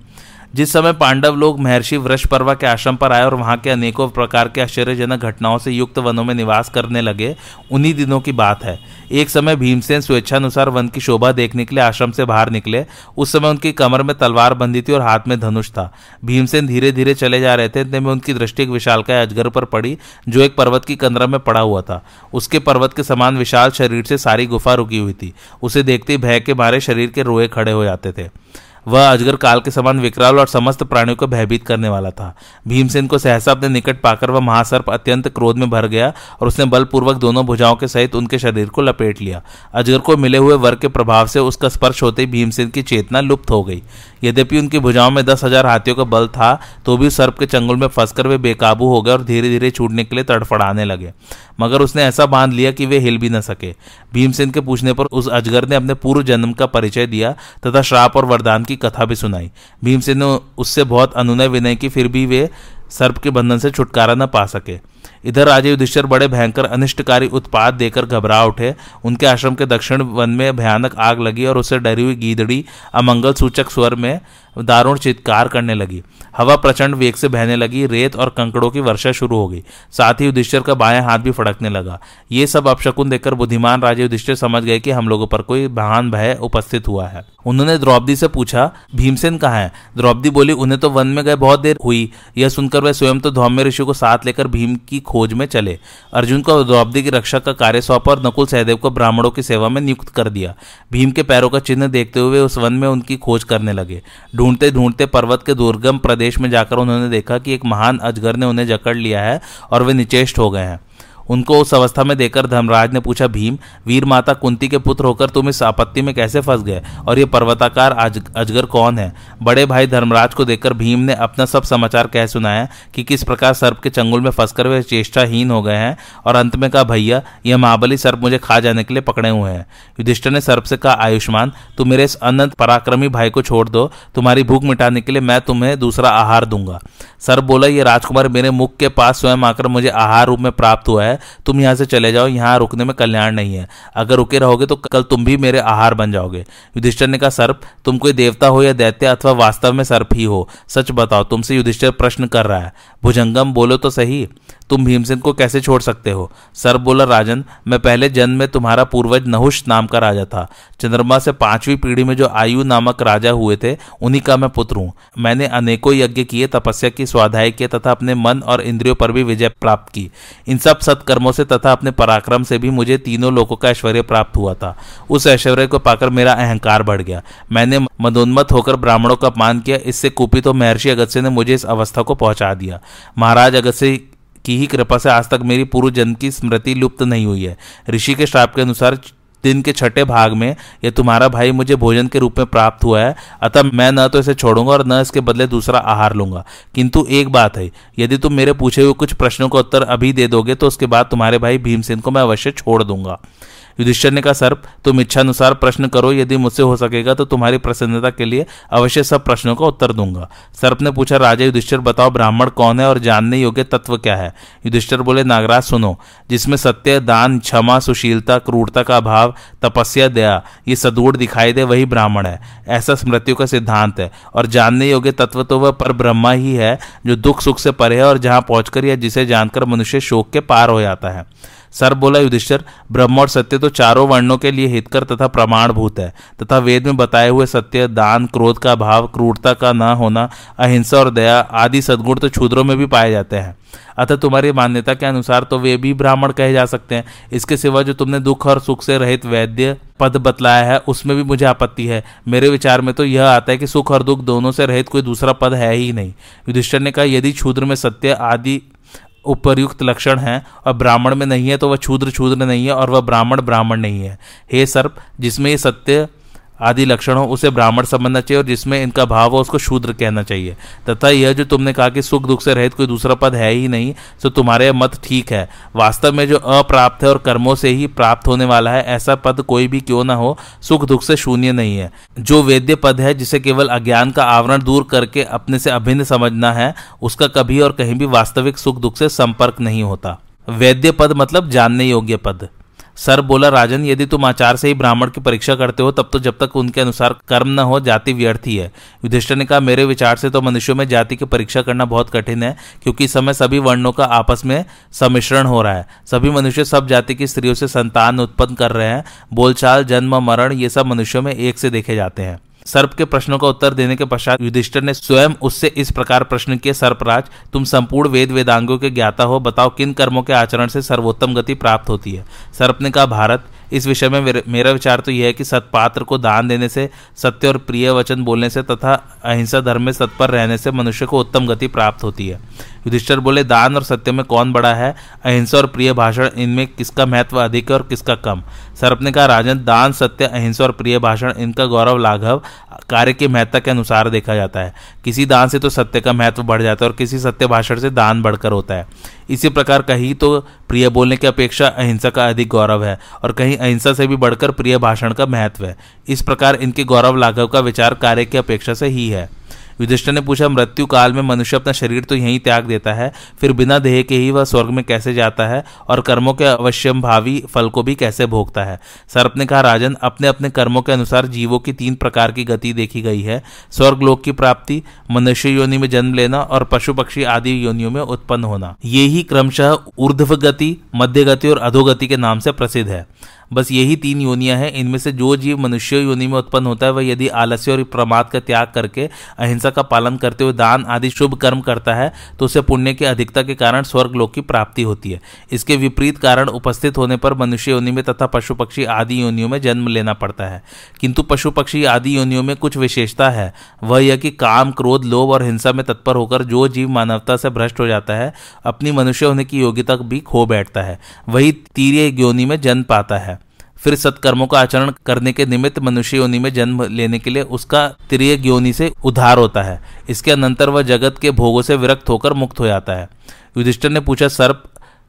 जिस समय पांडव लोग महर्षि वृषपर्वा के आश्रम पर आए और वहाँ के अनेकों प्रकार के आश्चर्यजनक घटनाओं से युक्त वनों में निवास करने लगे, उन्हीं दिनों की बात है। एक समय भीमसेन स्वेच्छानुसार वन की शोभा देखने के लिए आश्रम से बाहर निकले। उस समय उनकी कमर में तलवार बंधी थी और हाथ में धनुष था। भीमसेन धीरे धीरे चले जा रहे थे, इतने में उनकी दृष्टि एक विशालकाय अजगर पर पड़ी, जो एक पर्वत की कंदरा में पड़ा हुआ था। उसके पर्वत के समान विशाल शरीर से सारी गुफा रुकी हुई थी। उसे देखते भय के मारे शरीर के रोए खड़े हो जाते थे। वह अजगर काल के समान विकराल और समस्त प्राणियों को भयभीत करने वाला था। भीमसेन को सहसा अपने निकट पाकर वह महासर्प अत्यंत क्रोध में भर गया और उसने बलपूर्वक दोनों भुजाओं के सहित उनके शरीर को लपेट लिया। अजगर को मिले हुए वर के प्रभाव से उसका स्पर्श होते ही भीमसेन की चेतना लुप्त हो गई। यद्यपि उनकी भुजाओं में दस हज़ार हाथियों का बल था तो भी सर्प के चंगुल में फंसकर वे बेकाबू हो गए और धीरे धीरे छूटने के लिए तड़फड़ाने लगे। मगर उसने ऐसा बाँध लिया कि वे हिल भी न सके। भीमसेन के पूछने पर उस अजगर ने अपने पूर्व जन्म का परिचय दिया तथा श्राप और वरदान की कथा भी सुनाई। भीमसेन ने उससे बहुत अनुनय विनय की फिर भी वे सर्प के बंधन से छुटकारा न पा सके। इधर राजे युधिष्ठर बड़े भयंकर अनिष्टकारी उत्पाद देकर घबरा उठे। उनके आश्रम के दक्षिण वन में भयानक आग लगी और उससे डरी हुई गीदड़ी अमंगल सूचक स्वर में दारुण चित्कार करने लगी। हवा प्रचंड वेग से बहने लगी, रेत और कंकड़ों की वर्षा शुरू हो गई। साथ ही युधिष्ठिर का बाएँ हाथ भी फड़कने लगा। ये सब अपशकुन देखकर बुद्धिमान राजे युधिष्ठिर समझ गए कि हम लोगों पर कोई महान भय उपस्थित हुआ है। उन्होंने द्रौपदी से पूछा, भीमसेन कहाँ है? द्रौपदी बोली, उन्हें तो वन में गए बहुत देर हुई। यह सुनकर वह स्वयं तो धौम्य ऋषि को साथ लेकर भीम की खोज में चले। अर्जुन को द्रौपदी की रक्षा का कार्य सौंपा और नकुल सहदेव को ब्राह्मणों की सेवा में नियुक्त कर दिया। भीम के पैरों का चिन्ह देखते हुए उस वन में उनकी खोज करने लगे। ढूंढते ढूंढते पर्वत के दुर्गम प्रदेश में जाकर उन्होंने देखा कि एक महान अजगर ने उन्हें जकड़ लिया है और वे निचेष्ट हो गए हैं। उनको उस अवस्था में देखकर धर्मराज ने पूछा, भीम, वीर माता कुंती के पुत्र होकर तुम इस आपत्ति में कैसे फंस गए? और ये पर्वताकार अजगर कौन है? बड़े भाई धर्मराज को देखकर भीम ने अपना सब समाचार कह सुनाया कि किस प्रकार सर्प के चंगुल में फंसकर वे चेष्टाहीन हो गए हैं और अंत में कहा, भैया, यह महाबली सर्प मुझे खा जाने के लिए पकड़े हुए हैं। युधिष्ठर ने सर्प से कहा, आयुष्मान, तुम मेरे इस अनंत पराक्रमी भाई को छोड़ दो। तुम्हारी भूख मिटाने के लिए मैं तुम्हें दूसरा आहार दूँगा। सर्प बोला, ये राजकुमार मेरे मुख के पास स्वयं आकर मुझे आहार रूप में प्राप्त हुआ है। तुम यहाँ से चले जाओ, यहाँ रुकने में कल्याण नहीं है। अगर रुके रहोगे तो कल तुम भी मेरे आहार बन जाओगे। युधिष्ठर ने कहा, सर्प, तुम कोई देवता हो या दैत्य अथवा वास्तव में सर्प ही हो। सच बताओ, तुमसे युधिष्ठर प्रश्न कर रहा है। भुजंगम, बोलो तो सही। तुम भीमसेन को कैसे छोड़ सकते हो? सर बोला, राजन, मैं पहले जन्म में तुम्हारा पूर्वज नहुष नाम का राजा था। चंद्रमा से पांचवी पीढ़ी में जो आयु नामक राजा हुए थे, उन्हीं का मैं पुत्र हूँ। मैंने अनेकों यज्ञ किए, तपस्या की, स्वाध्याय किए, तथा अपने मन और इंद्रियों पर भी विजय प्राप्त की। इन सब सत्कर्मों से तथा अपने पराक्रम से भी मुझे तीनों लोगों का ऐश्वर्य प्राप्त हुआ था। उस ऐश्वर्य को पाकर मेरा अहंकार बढ़ गया। मैंने मदोन्मत होकर ब्राह्मणों का अपमान किया। इससे कुपित तो महर्षि अगस्त्य ने मुझे इस अवस्था को पहुँचा दिया। महाराज अगस्त्य की ही कृपा से आज तक मेरी पूर्व जन्म की स्मृति लुप्त नहीं हुई है। ऋषि के श्राप के अनुसार दिन के छठे भाग में यह तुम्हारा भाई मुझे भोजन के रूप में प्राप्त हुआ है। अतः मैं न तो इसे छोड़ूँगा और न इसके बदले दूसरा आहार लूँगा। किंतु एक बात है, यदि तुम मेरे पूछे हुए कुछ प्रश्नों का उत्तर अभी दे दोगे तो उसके बाद तुम्हारे भाई भीमसेन को मैं अवश्य छोड़ दूँगा। युधिष्ठर ने कहा, सर्प, तुम इच्छानुसार प्रश्न करो, यदि मुझसे हो सकेगा तो तुम्हारी प्रसन्नता के लिए अवश्य सब प्रश्नों का उत्तर दूँगा। सर्प ने पूछा, राजा युधिष्ठर, बताओ ब्राह्मण कौन है और जानने योग्य तत्व क्या है? युधिष्ठर बोले, नागराज, सुनो, जिसमें सत्य, दान, क्षमा, सुशीलता, क्रूरता का अभाव, तपस्या, दया, ये सदूढ़ दिखाई दे, वही ब्राह्मण है। ऐसा स्मृतियों का सिद्धांत है। और जानने योग्य तत्व तो वह पर ब्रह्मा ही है, जो दुख सुख से परे है और जहाँ पहुंचकर या जिसे जानकर मनुष्य शोक के पार हो जाता है। सर बोला, युधिष्ठर ब्रह्म और सत्य तो चारों वर्णों के लिए हितकर तथा प्रमाणभूत है। तथा वेद में बताए हुए सत्य, दान, क्रोध का भाव क्रूरता का न होना, अहिंसा और दया आदि सद्गुण तो क्षुद्रों में भी पाए जाते हैं। अतः तुम्हारी मान्यता के अनुसार तो वे भी ब्राह्मण कहे जा सकते हैं। इसके सिवा जो तुमने दुख और सुख से रहित वैद्य पद बतलाया है, उसमें भी मुझे आपत्ति है। मेरे विचार में तो यह आता है कि सुख और दुख दोनों से रहित कोई दूसरा पद है ही नहीं। युधिष्ठर ने कहा, यदि क्षुद्र में सत्य आदि उपरयुक्त लक्षण है और ब्राह्मण में नहीं है तो वह क्षूद्र क्षूद्र नहीं है और वह ब्राह्मण ब्राह्मण नहीं है। हे सर्प, जिसमें ये सत्य आदि लक्षण हो उसे ब्राह्मण समझना चाहिए और जिसमें इनका भाव हो, उसको शूद्र कहना चाहिए। तथा यह जो तुमने कहा कि सुख, दुख से रहित कोई दूसरा पद है ही नहीं तो तुम्हारे मत ठीक है। वास्तव में जो अप्राप्त है और कर्मों से ही प्राप्त होने वाला है, ऐसा पद कोई भी क्यों ना हो, सुख, दुख से शून्य नहीं है। जो वेद्य पद है, जिसे केवल अज्ञान का आवरण दूर करके अपने से अभिन्न समझना है, उसका कभी और कहीं भी वास्तविक सुख, दुख से संपर्क नहीं होता। वैद्य पद मतलब जानने योग्य पद। सर बोला, राजन, यदि तुम आचार से ही ब्राह्मण की परीक्षा करते हो, तब तो जब तक उनके अनुसार कर्म न हो, जाति व्यर्थ ही है। युधिष्ठर ने कहा, मेरे विचार से तो मनुष्यों में जाति की परीक्षा करना बहुत कठिन है, क्योंकि इस समय सभी वर्णों का आपस में सम्मिश्रण हो रहा है। सभी मनुष्य सब जाति की स्त्रियों से संतान उत्पन्न कर रहे हैं। बोलचाल, जन्म, मरण, ये सब मनुष्यों में एक से देखे जाते हैं। सर्प के प्रश्नों का उत्तर देने के पश्चात युधिष्ठर ने स्वयं उससे इस प्रकार प्रश्न किए, सर्पराज, तुम संपूर्ण वेद वेदांगों के ज्ञाता हो, बताओ किन कर्मों के आचरण से सर्वोत्तम गति प्राप्त होती है? सर्प ने कहा, भारत इस विषय में मेरा विचार तो यह है कि सत्पात्र को दान देने से, सत्य और प्रिय वचन बोलने से तथा अहिंसा धर्म में सत्पर रहने से मनुष्य को उत्तम गति प्राप्त होती है। युधिष्ठर बोले, दान और सत्य में कौन बड़ा है? अहिंसा और प्रिय भाषण इनमें किसका महत्व अधिक है और किसका कम? सर्प ने कहा, राजन, दान, सत्य, अहिंसा और प्रिय भाषण इनका गौरव, लाघव कार्य की महत्ता के अनुसार देखा जाता है। किसी दान से तो सत्य का महत्व बढ़ जाता है और किसी सत्य भाषण से दान बढ़कर होता है। इसी प्रकार कहीं तो प्रिय बोलने की अपेक्षा अहिंसा का अधिक गौरव है और कहीं अहिंसा से भी बढ़कर प्रिय भाषण का महत्व है। इस प्रकार इनके गौरव लाघव का विचार कार्य की अपेक्षा से ही है। युधिष्ठर ने पूछा, मृत्यु काल में मनुष्य अपना शरीर तो यहीं त्याग देता है, फिर बिना देह के ही वह स्वर्ग में कैसे जाता है और कर्मों के अवश्यम भावी फल को भी कैसे भोगता है? सर्प ने कहा, राजन अपने अपने कर्मों के अनुसार जीवों की तीन प्रकार की गति देखी गई है। स्वर्ग लोक की प्राप्ति, मनुष्य योनि में जन्म लेना और पशु पक्षी आदि योनियों में उत्पन्न होना। ये ही क्रमशः ऊर्ध्व गति मध्य गति और अधोगति के नाम से प्रसिद्ध है। बस यही तीन योनियाँ हैं। इनमें से जो जीव मनुष्य योनि में उत्पन्न होता है, वह यदि आलस्य और प्रमाद का त्याग करके अहिंसा का पालन करते हुए दान आदि शुभ कर्म करता है तो उसे पुण्य की अधिकता के कारण स्वर्ग लोक की प्राप्ति होती है। इसके विपरीत कारण उपस्थित होने पर मनुष्य योनि में तथा पशु पक्षी आदि योनियों में जन्म लेना पड़ता है। किंतु पशु पक्षी आदि योनियों में कुछ विशेषता है। वह यह कि काम, क्रोध, लोभ और हिंसा में तत्पर होकर जो जीव मानवता से भ्रष्ट हो जाता है, अपनी मनुष्य होने की योग्यता भी खो बैठता है। वही तीर्य योनि में जन्म पाता है। फिर सत्कर्मों का आचरण करने के निमित्त मनुष्य योनि में जन्म लेने के लिए उसका त्रिय योनि से उद्धार होता है। इसके अनंतर वह जगत के भोगों से विरक्त होकर मुक्त हो जाता है। युधिष्ठर ने पूछा, सर्प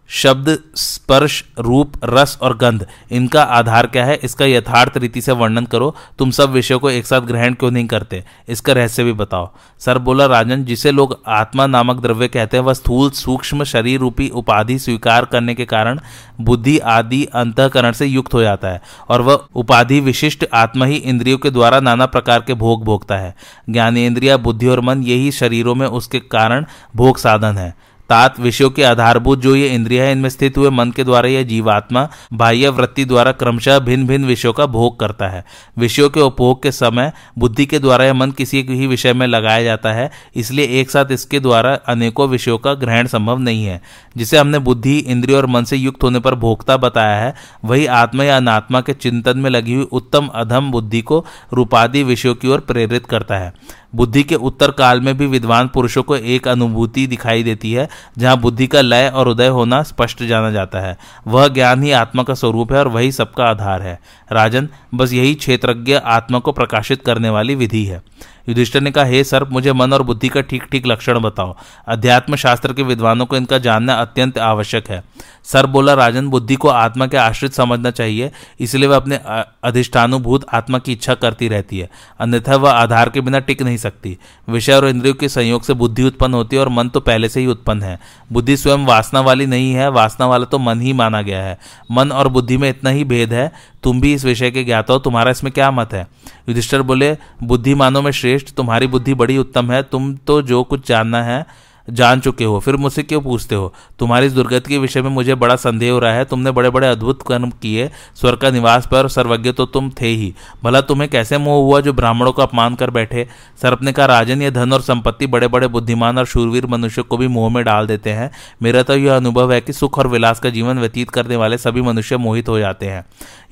शब्द स्पर्श, रूप, रस और गंध, इनका आधार क्या है? इसका यथार्थ रीति से वर्णन करो। तुम सब विषयों को एक साथ ग्रहण क्यों नहीं करते? इसका रहस्य भी बताओ। सर बोला, राजन, जिसे लोग आत्मा नामक द्रव्य कहते हैं, वह स्थूल, सूक्ष्म, शरीर रूपी उपाधि स्वीकार करने के कारण बुद्धि आदि अंतकरण से युक्त हो जाता है और वह उपाधि विशिष्ट आत्मा ही इंद्रियों के द्वारा नाना प्रकार के भोग भोगता है। ज्ञानेन्द्रिया, बुद्धि और मन यही शरीरों में उसके कारण भोग साधन है। तात विषयों के आधारभूत जो ये इंद्रिया है, इनमें स्थित हुए मन के द्वारा यह जीवात्मा, बाह्य वृत्ति द्वारा क्रमशः भिन्न भिन्न विषयों का भोग करता है। विषयों के उपभोग के समय बुद्धि के द्वारा यह मन किसी ही विषय में लगाया जाता है, इसलिए एक साथ इसके द्वारा अनेकों विषयों का ग्रहण संभव नहीं है, जिसे हमने बुद्धि, इंद्रिय और मन से युक्त होने पर भोक्ता बताया है, वही आत्मा या अनात्मा के चिंतन में लगी हुई उत्तम अधम बुद्धि को रूपादि विषयों की ओर प्रेरित करता है। बुद्धि के उत्तर काल में भी विद्वान पुरुषों को एक अनुभूति दिखाई देती है जहाँ बुद्धि का लय और उदय होना स्पष्ट जाना जाता है। वह ज्ञान ही आत्मा का स्वरूप है और वही सबका आधार है। राजन, बस यही क्षेत्रज्ञ आत्मा को प्रकाशित करने वाली विधि है। युधिष्ठर ने कहा, हे सर्प, मुझे मन और बुद्धि का ठीक ठीक लक्षण बताओ। अध्यात्म शास्त्र के विद्वानों को इनका जानना अत्यंत आवश्यक है। सर बोला, राजन, बुद्धि को आत्मा के आश्रित समझना चाहिए, इसलिए वह अपने अधिष्ठानुभूत आत्मा की इच्छा करती रहती है। अन्यथा वह आधार के बिना टिक नहीं सकती। विषय और इंद्रियों के संयोग से बुद्धि उत्पन्न होती है और मन तो पहले से ही उत्पन्न है। बुद्धि स्वयं वासना वाली नहीं है, वासना वाला तो मन ही माना गया है। मन और बुद्धि में इतना ही भेद है, तुम भी इस विषय के ज्ञाता हो, तुम्हारा इसमें क्या मत है? युधिष्ठर बोले, बुद्धिमानों में श्रेष्ठ तुम्हारी बुद्धि बड़ी उत्तम है तुम तो जो कुछ जानना है जान चुके हो, फिर मुझसे क्यों पूछते हो? तुम्हारी इस दुर्गति के विषय में मुझे बड़ा संदेह हो रहा है। तुमने बड़े बड़े अद्भुत कर्म किए स्वर का निवास पर सर्वज्ञ तो तुम थे ही। भला तुम्हें कैसे मोह हुआ जो ब्राह्मणों का अपमान कर बैठे? सर्प ने कहा राजन ये धन और संपत्ति बड़े बड़े बुद्धिमान और शूरवीर मनुष्य को भी मोह में डाल देते हैं। मेरा तो यह अनुभव है कि सुख और विलास का जीवन व्यतीत करने वाले सभी मनुष्य मोहित हो जाते हैं।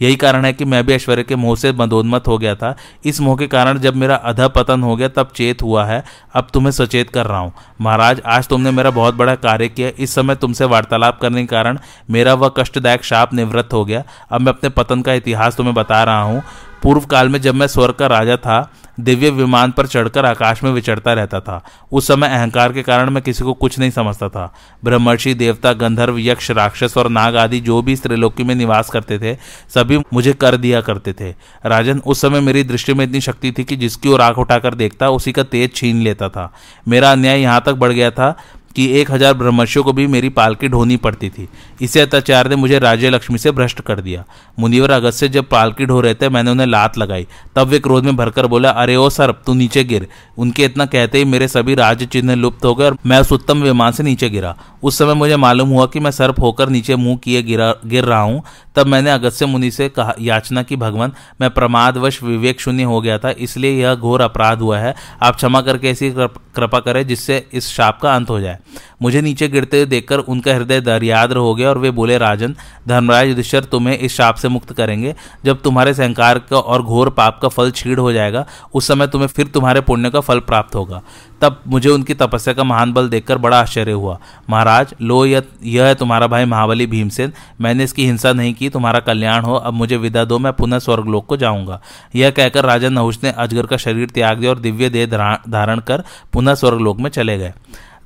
यही कारण है कि मैं भी ऐश्वर्य के मोह से मदोन्मत हो गया था। इस मोह के कारण जब मेरा अध पतन हो गया, तब चेत हुआ है। अब तुम्हें सचेत कर रहा हूँ। महाराज आज तुमने मेरा बहुत बड़ा कार्य किया। इस समय तुमसे वार्तालाप करने के कारण मेरा वह कष्टदायक शाप निवृत्त हो गया। अब मैं अपने पतन का इतिहास तुम्हें बता रहा हूँ। पूर्व काल में जब मैं स्वर्ग का राजा था, दिव्य विमान पर चढ़कर आकाश में विचरता रहता था। उस समय अहंकार के कारण मैं किसी को कुछ नहीं समझता था। ब्रह्मर्षि, देवता, गंधर्व, यक्ष, राक्षस और नाग आदि जो भी स्त्रीलोकी में निवास करते थे, सभी मुझे कर दिया करते थे। राजन उस समय मेरी दृष्टि में इतनी शक्ति थी कि जिसकी ओर आँख उठाकर देखता, उसी का तेज छीन लेता था। मेरा अन्याय यहाँ तक बढ़ गया था कि एक हज़ार ब्रह्मर्षियों को भी मेरी पालकी ढोनी पड़ती थी। इसे अत्याचार ने मुझे राज्य लक्ष्मी से भ्रष्ट कर दिया। मुनिवर अगस्त से जब पालकी ढो रहे थे मैंने उन्हें लात लगाई। तब वे क्रोध में भरकर बोला, अरे ओ सर तू नीचे गिर। उनके इतना कहते ही मेरे सभी राज्य चिन्ह लुप्त हो गए और मैं उस उत्तम विमान से नीचे गिरा। उस समय मुझे मालूम हुआ कि मैं सर्प होकर नीचे मुँह किए गिरा, गिर रहा हूँ। तब मैंने अगस्त्य मुनि से कहा, याचना की भगवान, मैं प्रमादवश विवेक शून्य हो गया था, इसलिए यह घोर अपराध हुआ है। आप क्षमा करके ऐसी कृपा करें जिससे इस शाप का अंत हो जाए। मुझे नीचे गिरते देखकर उनका हृदय दरियाद्र हो गया और वे बोले, राजन, धर्मराज युधिष्ठर तुम्हें इस शाप से मुक्त करेंगे। जब तुम्हारे सहकार का और घोर पाप का फल छीड़ हो जाएगा, उस समय तुम्हें फिर तुम्हारे पुण्य का फल प्राप्त होगा। तब मुझे उनकी तपस्या का महान बल देखकर बड़ा आश्चर्य हुआ। महाराज, लो, यह यह है तुम्हारा भाई महाबली भीमसेन। मैंने इसकी हिंसा नहीं की, तुम्हारा कल्याण हो, अब मुझे विदा दो, मैं पुनः स्वर्गलोक को जाऊँगा। यह कहकर राजा नहुष ने अजगर का शरीर त्याग दिया और दिव्य देह धारण कर पुनः स्वर्गलोक में चले गए।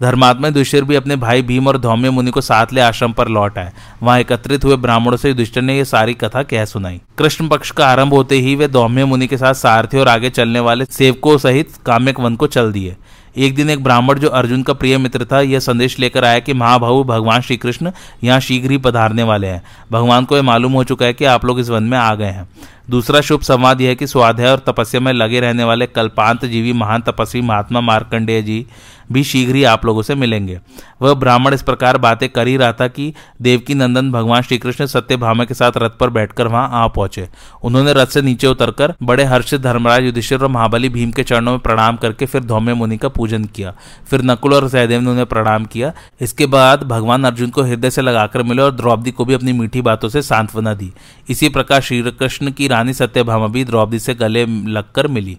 धर्मात्मा युधिष्ठिर भी अपने भाई भीम और धौम्य मुनि को साथ ले आश्रम पर लौट आए। वहाँ एकत्रित हुए ब्राह्मणों से युधिष्ठिर ने यह सारी कथा कह सुनाई। कृष्ण पक्ष का आरंभ होते ही वे धौम्य मुनि के साथ सारथी और आगे चलने वाले सेवकों सहित काम्यक वन को चल दिए। एक दिन एक ब्राह्मण जो अर्जुन का प्रिय मित्र था, यह संदेश लेकर आया कि, महाभाऊ, भगवान श्री कृष्ण यहाँ शीघ्र ही पधारने वाले हैं। भगवान को यह मालूम हो चुका है कि आप लोग इस वन में आ गए हैं। दूसरा शुभ संवाद यह है कि स्वाध्याय और तपस्या में लगे रहने वाले कल्पांत जीवी महान तपस्वी महात्मा मार्कंडेय जी भी शीघ्र ही आप लोगों से मिलेंगे। वह ब्राह्मण इस प्रकार बातें कर ही रहा था कि देवकी नंदन भगवान श्रीकृष्ण सत्य भामा के साथ रथ पर बैठकर वहाँ आ पहुँचे। उन्होंने रथ से नीचे उतरकर बड़े हर्षित धर्मराज युधिष्ठिर और महाबली भीम के चरणों में प्रणाम करके फिर धौम्य मुनि का पूजन किया। फिर नकुल और सहदेव ने उन्हें प्रणाम किया। इसके बाद भगवान अर्जुन को हृदय से लगाकर मिले और द्रौपदी को भी अपनी मीठी बातों से सांत्वना दी। इसी प्रकार श्री कृष्ण की रानी सत्यभामा भी द्रौपदी से गले लगकर मिली।